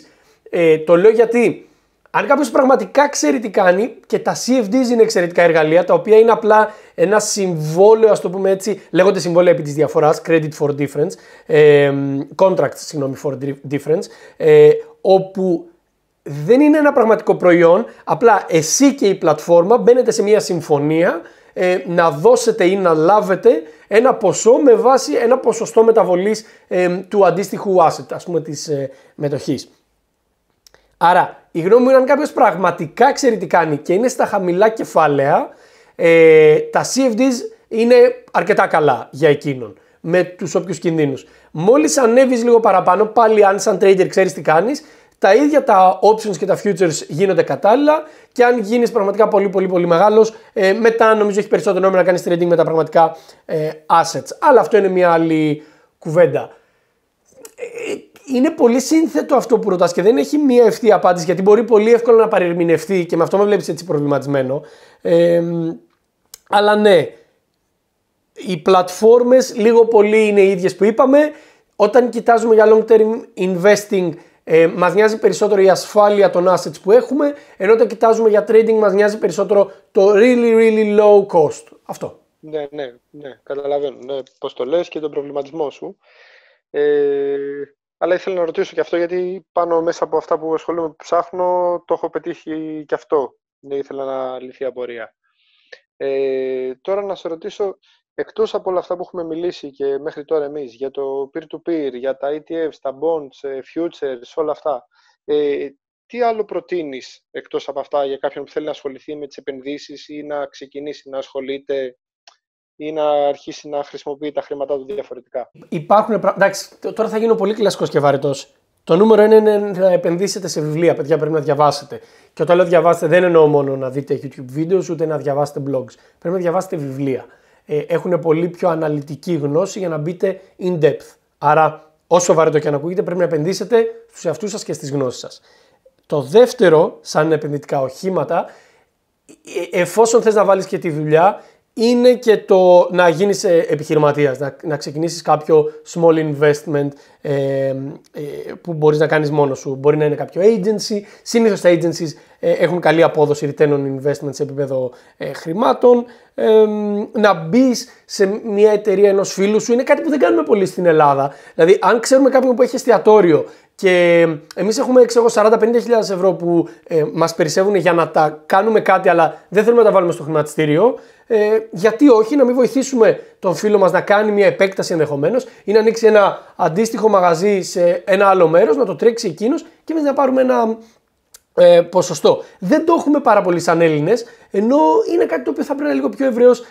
Ε, το λέω γιατί Αν κάποιος πραγματικά ξέρει τι κάνει και τα CFDs είναι εξαιρετικά εργαλεία, τα οποία είναι απλά ένα συμβόλαιο, ας το πούμε έτσι, λέγονται συμβόλαια επί της διαφοράς, credit for difference, ε, contract, συγγνώμη, for difference, ε, όπου δεν είναι ένα πραγματικό προϊόν, απλά εσύ και η πλατφόρμα μπαίνετε σε μια συμφωνία ε, να δώσετε ή να λάβετε ένα ποσό με βάση ένα ποσοστό μεταβολής ε, του αντίστοιχου asset, ας πούμε της ε, μετοχής. Άρα η γνώμη μου είναι αν κάποιος πραγματικά ξέρει τι κάνει και είναι στα χαμηλά κεφάλαια, ε, τα CFDs είναι αρκετά καλά για εκείνον με τους όποιους κινδύνους. Μόλις ανέβεις λίγο παραπάνω, πάλι αν σαν trader ξέρεις τι κάνεις, τα ίδια τα options και τα futures γίνονται κατάλληλα και αν γίνεις πραγματικά πολύ πολύ πολύ μεγάλος, ε, μετά νομίζω έχει περισσότερο νόημα να κάνεις trading με τα πραγματικά ε, assets. Αλλά αυτό είναι μια άλλη κουβέντα. Ε, είναι πολύ σύνθετο αυτό που ρωτάς και δεν έχει μία ευθεία απάντηση γιατί μπορεί πολύ εύκολα να παρερμηνευτεί και με αυτό με βλέπεις έτσι προβληματισμένο. Ε, αλλά ναι, οι πλατφόρμες λίγο πολύ είναι οι ίδιες που είπαμε. Όταν κοιτάζουμε για long term investing ε, μας νοιάζει περισσότερο η ασφάλεια των assets που έχουμε, ενώ όταν κοιτάζουμε για trading μας νοιάζει περισσότερο το really really low cost. Αυτό. Ναι, ναι, ναι, καταλαβαίνω ναι, πώς το λες και τον προβληματισμό σου. Ε, αλλά ήθελα να ρωτήσω και αυτό γιατί πάνω μέσα από αυτά που ασχολούμαι που ψάχνω το έχω πετύχει και αυτό. Ναι, ήθελα να λυθεί απορία. Ε, τώρα να σε ρωτήσω, εκτός από όλα αυτά που έχουμε μιλήσει και μέχρι τώρα εμείς, για το peer-to-peer, για τα ETFs, τα bonds, ε, futures, όλα αυτά, ε, τι άλλο προτείνεις εκτός από αυτά για κάποιον που θέλει να ασχοληθεί με τις επενδύσεις ή να ξεκινήσει να ασχολείται ή να αρχίσει να χρησιμοποιεί τα χρήματά του διαφορετικά; Υπάρχουν. Εντάξει, τώρα θα γίνω πολύ κλασικός και βαρετός. Το νούμερο είναι να επενδύσετε σε βιβλία. Παιδιά, πρέπει να διαβάσετε. Και όταν λέω διαβάσετε, δεν εννοώ μόνο να δείτε YouTube videos ούτε να διαβάσετε blogs. Πρέπει να διαβάσετε βιβλία. Ε, έχουν πολύ πιο αναλυτική γνώση για να μπείτε in depth. Άρα, όσο βαρετό και αν ακούγεται, πρέπει να επενδύσετε στους εαυτούς σας και στις γνώσεις σας. Το δεύτερο, σαν επενδυτικά οχήματα, ε, εφόσον θες να βάλεις και τη δουλειά, είναι και το να γίνεις ε, επιχειρηματίας, να, να ξεκινήσεις κάποιο small investment ε, ε, που μπορείς να κάνεις μόνος σου. Μπορεί να είναι κάποιο agency, συνήθως τα agencies ε, έχουν καλή απόδοση return on investment σε επίπεδο ε, χρημάτων. να μπεις σε μια εταιρεία ενός φίλου σου είναι κάτι που δεν κάνουμε πολύ στην Ελλάδα. Δηλαδή αν ξέρουμε κάποιον που έχει εστιατόριο και εμείς έχουμε 40-50 ευρώ που ε, μας περισσεύουν για να τα κάνουμε κάτι, αλλά δεν θέλουμε να τα βάλουμε στο χρηματιστήριο. Ε, γιατί όχι να μην βοηθήσουμε τον φίλο μας να κάνει μια επέκταση ενδεχομένως ή να ανοίξει ένα αντίστοιχο μαγαζί σε ένα άλλο μέρος, να το τρέξει εκείνος και εμείς να πάρουμε ένα ε, ποσοστό. Δεν το έχουμε πάρα πολύ σαν Έλληνες, ενώ είναι κάτι το οποίο θα πρέπει να είναι λίγο πιο ευρέως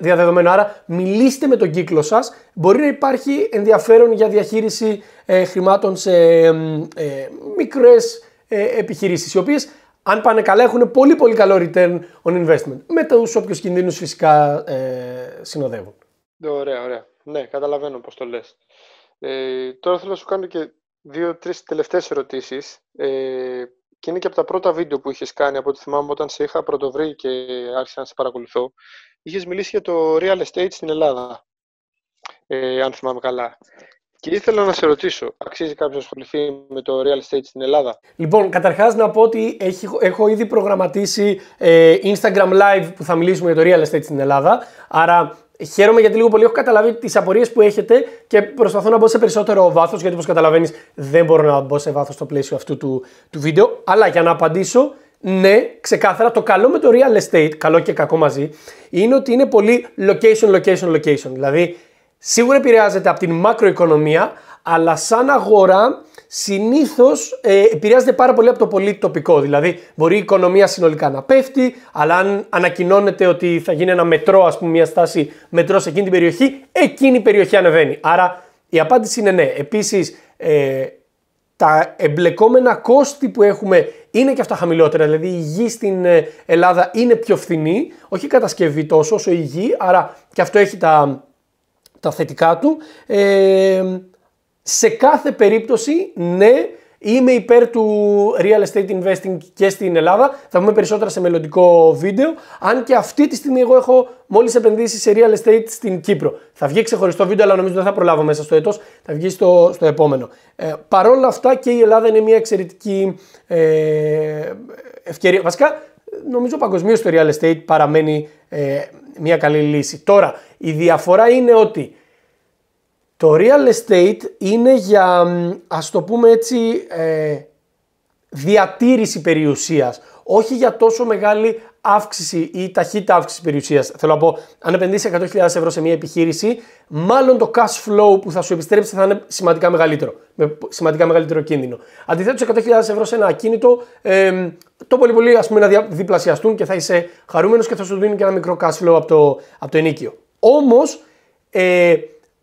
διαδεδομένο. Άρα, μιλήστε με τον κύκλο σας. Μπορεί να υπάρχει ενδιαφέρον για διαχείριση ε, χρημάτων σε ε, μικρές ε, επιχειρήσεις, οι οποίες αν πάνε καλά έχουν πολύ πολύ καλό return on investment. Με τους όποιους κινδύνους φυσικά ε, συνοδεύουν. Ωραία, ωραία. Ναι, καταλαβαίνω πώς το λες. Ε, τώρα θέλω να σου κάνω και δύο-τρει τελευταίες ερωτήσεις. Ε, και είναι και από τα πρώτα βίντεο που είχες κάνει, από ό,τι θυμάμαι όταν σε είχα πρωτοβρει και άρχισα να σε παρακολουθώ. Είχες μιλήσει για το real estate στην Ελλάδα. Ε, αν θυμάμαι καλά. Και ήθελα να σε ρωτήσω, αξίζει κάποιος να ασχοληθεί με το real estate στην Ελλάδα; Λοιπόν, καταρχάς να πω ότι έχω, έχω ήδη προγραμματίσει ε, Instagram live που θα μιλήσουμε για το real estate στην Ελλάδα. Άρα Χαίρομαι γιατί λίγο πολύ έχω καταλάβει τις απορίες που έχετε και προσπαθώ να μπω σε περισσότερο βάθος. Γιατί, όπως καταλαβαίνεις, δεν μπορώ να μπω σε βάθος στο πλαίσιο αυτού του, του βίντεο. Αλλά για να απαντήσω, ναι, ξεκάθαρα το καλό με το real estate, καλό και κακό μαζί, είναι ότι είναι πολύ location, location, location. Δηλαδή, σίγουρα επηρεάζεται από την μακροοικονομία, αλλά σαν αγορά συνήθως ε, επηρεάζεται πάρα πολύ από το πολύ τοπικό. Δηλαδή, μπορεί η οικονομία συνολικά να πέφτει, αλλά αν ανακοινώνεται ότι θα γίνει ένα μετρό, ας πούμε, μια στάση μετρό σε εκείνη την περιοχή, εκείνη η περιοχή ανεβαίνει. Άρα η απάντηση είναι ναι. Επίσης, ε, τα εμπλεκόμενα κόστη που έχουμε είναι και αυτά χαμηλότερα. Δηλαδή η γη στην ε, Ελλάδα είναι πιο φθηνή, όχι η κατασκευή τόσο όσο η γη, άρα και αυτό έχει τα, τα θετικά του. Ε, σε κάθε περίπτωση, ναι, Είμαι υπέρ του real estate investing και στην Ελλάδα. Θα πούμε περισσότερα σε μελλοντικό βίντεο. Αν και αυτή τη στιγμή εγώ έχω μόλις επενδύσει σε real estate στην Κύπρο. Θα βγει ξεχωριστό βίντεο, αλλά νομίζω δεν θα προλάβω μέσα στο έτος. Θα βγει στο, στο επόμενο. Ε, Παρ' όλα αυτά και η Ελλάδα είναι μια εξαιρετική ε, ευκαιρία. Βασικά, νομίζω παγκοσμίως το real estate παραμένει ε, μια καλή λύση. Τώρα, η διαφορά είναι ότι το real estate είναι για, ας το πούμε έτσι, ε, διατήρηση περιουσίας, όχι για τόσο μεγάλη αύξηση ή ταχύτητα αύξηση περιουσίας. Θέλω να πω, αν επενδύσεις 100.000 ευρώ σε μια επιχείρηση, μάλλον το cash flow που θα σου επιστρέψει θα είναι σημαντικά μεγαλύτερο. Με σημαντικά μεγαλύτερο κίνδυνο. Αντιθέτως, 100.000 ευρώ σε ένα ακίνητο, ε, το πολύ πολύ ας πούμε, να διπλασιαστούν και θα είσαι χαρούμενος και θα σου δίνει και ένα μικρό cash flow από το, από το ενίκιο. Όμως, ε,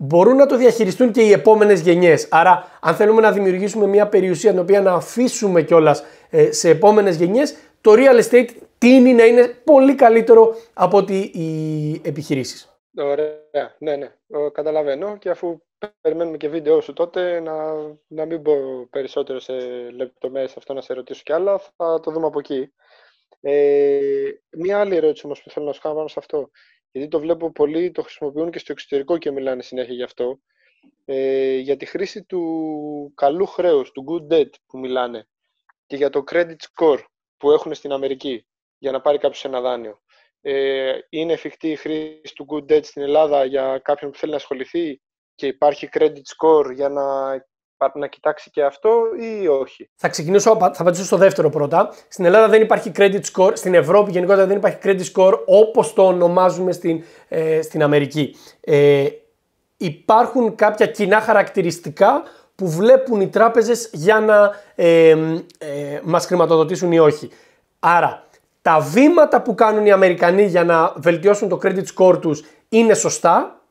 μπορούν να το διαχειριστούν και οι επόμενες γενιές. Άρα, αν θέλουμε να δημιουργήσουμε μια περιουσία την οποία να αφήσουμε κιόλας ε, σε επόμενες γενιές, το real estate τίνει να είναι πολύ καλύτερο από ότι οι επιχειρήσεις. Ωραία, ναι, ναι, καταλαβαίνω και αφού περιμένουμε και βίντεο σου τότε να, να μην μπω περισσότερο σε λεπτομέρειες αυτό να σε ρωτήσω κι άλλα, θα το δούμε από εκεί. Ε, μία άλλη ερώτηση όμως που θέλω να σου κάνω πάνω σε αυτό, γιατί το βλέπω πολλοί το χρησιμοποιούν και στο εξωτερικό και μιλάνε συνέχεια γι' αυτό, ε, για τη χρήση του καλού χρέους, του good debt που μιλάνε και για το credit score που έχουν στην Αμερική για να πάρει κάποιος ένα δάνειο. Ε, είναι εφικτή η χρήση του good debt στην Ελλάδα για κάποιον που θέλει να ασχοληθεί και υπάρχει credit score για να, να κοιτάξει και αυτό ή όχι; Θα ξεκινήσω, θα απαντήσω στο δεύτερο πρώτα. Στην Ελλάδα δεν υπάρχει credit score, στην Ευρώπη γενικότερα δεν υπάρχει credit score όπως το ονομάζουμε στην, ε, στην Αμερική. Ε, υπάρχουν κάποια κοινά χαρακτηριστικά που βλέπουν οι τράπεζες για να ε, ε, μας χρηματοδοτήσουν ή όχι. Άρα, τα βήματα που κάνουν οι Αμερικανοί για να βελτιώσουν το credit score τους είναι σωστά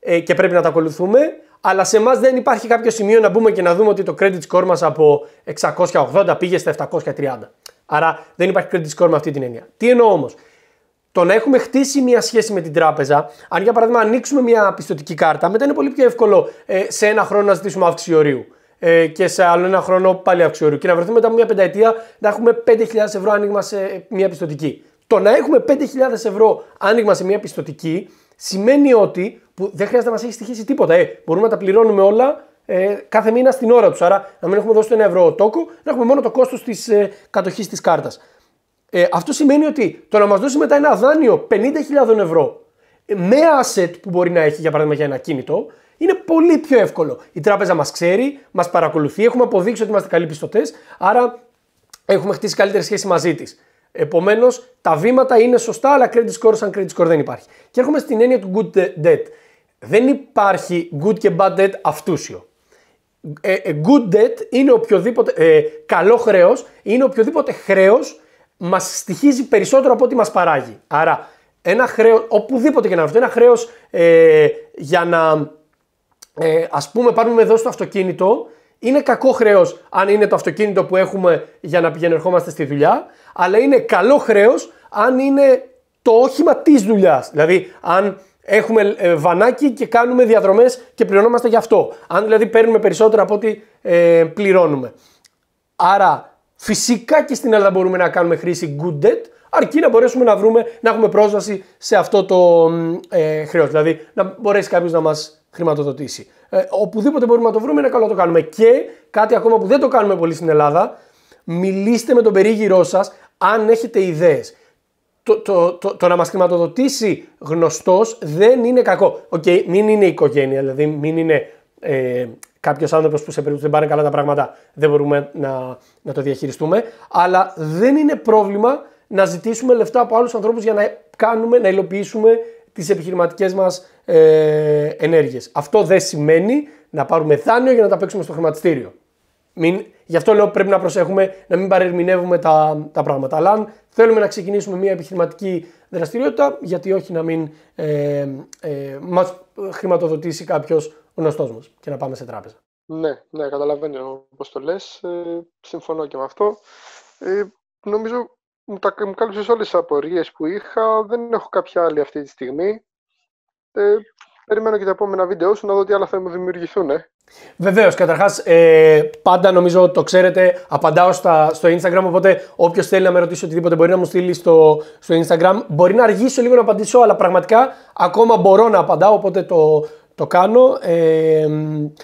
ε, και πρέπει να τα ακολουθούμε, αλλά σε εμάς δεν υπάρχει κάποιο σημείο να μπούμε και να δούμε ότι το credit score μας από 680 πήγε στα 730. Άρα δεν υπάρχει credit score με αυτή την έννοια. Τι εννοώ όμως; Το να έχουμε χτίσει μια σχέση με την τράπεζα, αν για παράδειγμα ανοίξουμε μια πιστοτική κάρτα, μετά είναι πολύ πιο εύκολο ε, σε ένα χρόνο να ζητήσουμε αύξηση ορίου ε, και σε άλλο ένα χρόνο πάλι αύξηση Και να βρεθούμε μετά από μια πενταετία να έχουμε 5.000 ευρώ άνοιγμα σε μια πιστοτική. Το να έχουμε 5.000 ευρώ άνοιγμα σε μια πιστοτική σημαίνει ότι που δεν χρειάζεται να μας έχει στοιχήσει τίποτα. Ε, μπορούμε να τα πληρώνουμε όλα ε, κάθε μήνα στην ώρα τους. Άρα, να μην έχουμε δώσει το 1 ευρώ τόκο, να έχουμε μόνο το κόστος της ε, κατοχής της κάρτας. Ε, αυτό σημαίνει ότι το να μας δώσει μετά ένα δάνειο 50.000 ευρώ ε, με asset που μπορεί να έχει για παράδειγμα για ένα κίνητο, είναι πολύ πιο εύκολο. Η τράπεζα μας ξέρει, μας παρακολουθεί, έχουμε αποδείξει ότι είμαστε καλοί πιστωτές, άρα έχουμε χτίσει καλύτερη σχέση μαζί της. Επομένως, τα βήματα είναι σωστά, αλλά credit score σαν credit score δεν υπάρχει. Και έρχομαι στην έννοια του good debt. Δεν υπάρχει good και bad debt αυτούσιο. Ε, ε, good debt είναι οποιοδήποτε ε, καλό χρέος, είναι οποιοδήποτε χρέος μας στοιχίζει περισσότερο από ό,τι μας παράγει. Άρα, ένα χρέο, οπουδήποτε και να βρείτε, ένα χρέος ε, για να ε, ας πούμε πάρουμε εδώ στο αυτοκίνητο, είναι κακό χρέος αν είναι το αυτοκίνητο που έχουμε για να πηγαίνουμε στη δουλειά, αλλά είναι καλό χρέος αν είναι το όχημα της δουλειάς. Δηλαδή, αν έχουμε ε, βανάκι και κάνουμε διαδρομές και πληρωνόμαστε γι' αυτό. Αν δηλαδή παίρνουμε περισσότερα από ό,τι ε, πληρώνουμε. Άρα, φυσικά και στην Ελλάδα μπορούμε να κάνουμε χρήση good debt, αρκεί να μπορέσουμε να βρούμε, να έχουμε πρόσβαση σε αυτό το ε, χρέος. Δηλαδή, να μπορέσει κάποιος να μας χρηματοδοτήσει. Ε, οπουδήποτε μπορούμε να το βρούμε, είναι καλό να το κάνουμε. Και κάτι ακόμα που δεν το κάνουμε πολύ στην Ελλάδα, μιλήστε με τον περίγυρό σας αν έχετε ιδέες. Το, το, το, το, να μας χρηματοδοτήσει γνωστός δεν είναι κακό. OK, okay, μην είναι οικογένεια, δηλαδή μην είναι ε, κάποιος άνθρωπος που σε περίπτωση δεν πάνε καλά τα πράγματα δεν μπορούμε να, να το διαχειριστούμε. Αλλά δεν είναι πρόβλημα να ζητήσουμε λεφτά από άλλους ανθρώπους για να κάνουμε, να υλοποιήσουμε τις επιχειρηματικές μας ε, ενέργειες. Αυτό δεν σημαίνει να πάρουμε δάνειο για να τα παίξουμε στο χρηματιστήριο. Μην, γι' αυτό λέω πρέπει να προσέχουμε να μην παρερμηνεύουμε τα, τα πράγματα. Αλλά αν θέλουμε να ξεκινήσουμε μια επιχειρηματική δραστηριότητα, γιατί όχι να μην ε, ε, μας χρηματοδοτήσει κάποιος γνωστός μας και να πάμε σε τράπεζα. Ναι, ναι, καταλαβαίνω όπως το λες. Ε, συμφωνώ και με αυτό. Ε, νομίζω μου, τα, μου κάλυψες όλες τις απορίες που είχα. Δεν έχω κάποια άλλη αυτή τη στιγμή. Ε, περιμένω και τα επόμενα βίντεο σου να δω τι άλλα θα μου δημιουργηθούν. Ε. Βεβαίως, καταρχάς, ε, πάντα νομίζω το ξέρετε, απαντάω στα, στο Instagram. Οπότε, όποιος θέλει να με ρωτήσει οτιδήποτε μπορεί να μου στείλει στο, στο Instagram. Μπορεί να αργήσω λίγο να απαντήσω, αλλά πραγματικά ακόμα μπορώ να απαντάω. Οπότε το, το κάνω. Ε,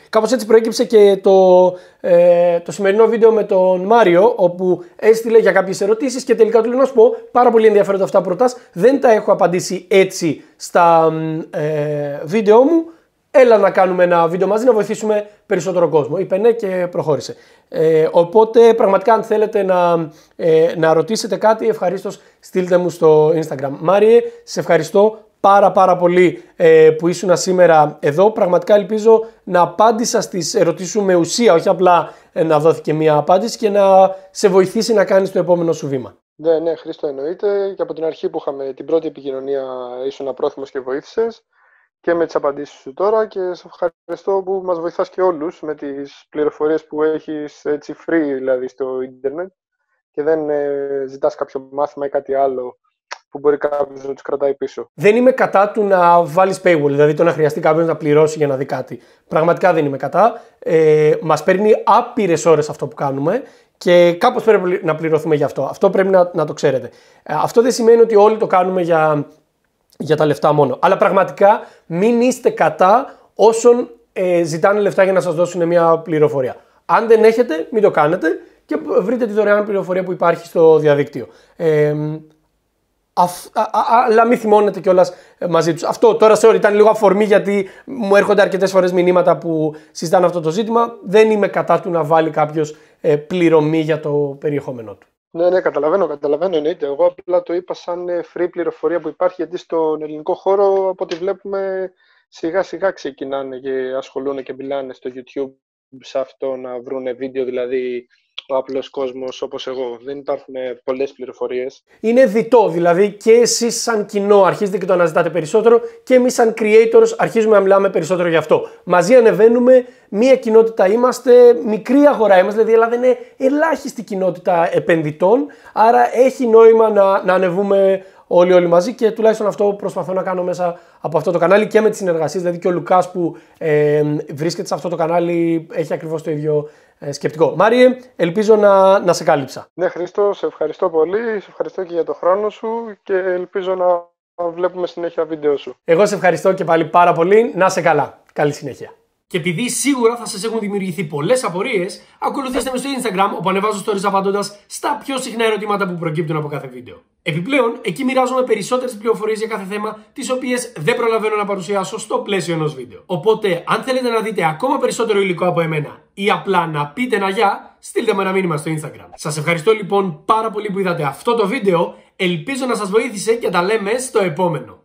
κάπως έτσι προέκυψε και το, ε, το σημερινό βίντεο με τον Μάριο, όπου έστειλε για κάποιες ερωτήσεις και τελικά του λέω να σου πω πάρα πολύ ενδιαφέροντα αυτά που ρωτάς. Δεν τα έχω απαντήσει έτσι στα ε, βίντεο μου. Έλα να κάνουμε ένα βίντεο μαζί να βοηθήσουμε περισσότερο κόσμο. Είπε ναι και προχώρησε. Ε, οπότε πραγματικά αν θέλετε να, ε, να ρωτήσετε κάτι ευχαρίστως στείλτε μου στο Instagram. Μάριε, σε ευχαριστώ πάρα πάρα πολύ ε, που ήσουν σήμερα εδώ. Πραγματικά ελπίζω να απάντησα στις ερωτήσεις σου με ουσία, όχι απλά ε, να δόθηκε μία απάντηση και να σε βοηθήσει να κάνεις το επόμενο σου βήμα. Ναι, ναι, Χρήστο εννοείται. Και από την αρχή που είχαμε την πρώτη επικοινωνία ήσουν απρόθυμος και βοήθησες και με τις απαντήσεις σου τώρα και σε ευχαριστώ που μας βοηθάς και όλους με τις πληροφορίες που έχεις έτσι free δηλαδή στο ίντερνετ και δεν ε, ζητάς κάποιο μάθημα ή κάτι άλλο που μπορεί κάποιος να τους κρατάει πίσω. Δεν είμαι κατά του να βάλεις paywall, δηλαδή το να χρειαστεί κάποιος να πληρώσει για να δει κάτι. Πραγματικά δεν είμαι κατά. Ε, Μας παίρνει άπειρες ώρες αυτό που κάνουμε και κάπως πρέπει να πληρωθούμε γι' αυτό. Αυτό πρέπει να, να το ξέρετε. Ε, αυτό δεν σημαίνει ότι όλοι το κάνουμε για, για τα λεφτά μόνο. Αλλά πραγματικά μην είστε κατά όσων ε, ζητάνε λεφτά για να σας δώσουν μια πληροφορία. Αν δεν έχετε, μην το κάνετε και βρείτε τη δωρεάν πληροφορία που υπάρχει στο διαδίκτυο. Ε, αλλά μην θυμώνετε κιόλας ε, μαζί τους. Αυτό τώρα σε ήταν λίγο αφορμή γιατί μου έρχονται αρκετές φορές μηνύματα που συζητάνε αυτό το ζήτημα. Δεν είμαι κατά του να βάλει κάποιος ε, πληρωμή για το περιεχόμενό του. Ναι, ναι, καταλαβαίνω, καταλαβαίνω εννοείται. Εγώ απλά το είπα σαν ε, free πληροφορία που υπάρχει γιατί στον ελληνικό χώρο από ό,τι βλέπουμε σιγά σιγά ξεκινάνε και ασχολούν και μιλάνε στο YouTube σε αυτό να βρούνε βίντεο δηλαδή ο απλός κόσμος όπως εγώ. Δεν υπάρχουν πολλές πληροφορίες. Είναι διτό, δηλαδή και εσείς σαν κοινό αρχίζετε και το αναζητάτε περισσότερο και εμείς σαν creators αρχίζουμε να μιλάμε περισσότερο γι' αυτό. Μαζί ανεβαίνουμε, μία κοινότητα είμαστε, μικρή αγορά είμαστε, δηλαδή η Ελλάδα είναι ελάχιστη κοινότητα επενδυτών, άρα έχει νόημα να, να ανεβούμε όλοι όλοι μαζί και τουλάχιστον αυτό προσπαθώ να κάνω μέσα από αυτό το κανάλι και με τις συνεργασίες, δηλαδή και ο Λουκάς που ε, βρίσκεται σε αυτό το κανάλι έχει ακριβώς το ίδιο ε, σκεπτικό. Μάριε, ελπίζω να, να σε κάλυψα. Ναι, Χρήστο, σε ευχαριστώ πολύ. Σε ευχαριστώ και για το χρόνο σου και ελπίζω να βλέπουμε συνέχεια βίντεο σου. Εγώ σε ευχαριστώ και πάλι πάρα πολύ. Να σε καλά. Καλή συνέχεια. Και επειδή σίγουρα θα σας έχουν δημιουργηθεί πολλές απορίες, ακολουθήστε με στο Instagram όπου ανεβάζω stories απαντώντας στα πιο συχνά ερωτήματα που προκύπτουν από κάθε βίντεο. Επιπλέον, εκεί μοιράζομαι περισσότερες πληροφορίες για κάθε θέμα, τις οποίες δεν προλαβαίνω να παρουσιάσω στο πλαίσιο ενός βίντεο. Οπότε, αν θέλετε να δείτε ακόμα περισσότερο υλικό από εμένα ή απλά να πείτε ένα γεια, στείλτε μου ένα μήνυμα στο Instagram. Σας ευχαριστώ λοιπόν πάρα πολύ που είδατε αυτό το βίντεο. Ελπίζω να σας βοήθησε και τα λέμε στο επόμενο.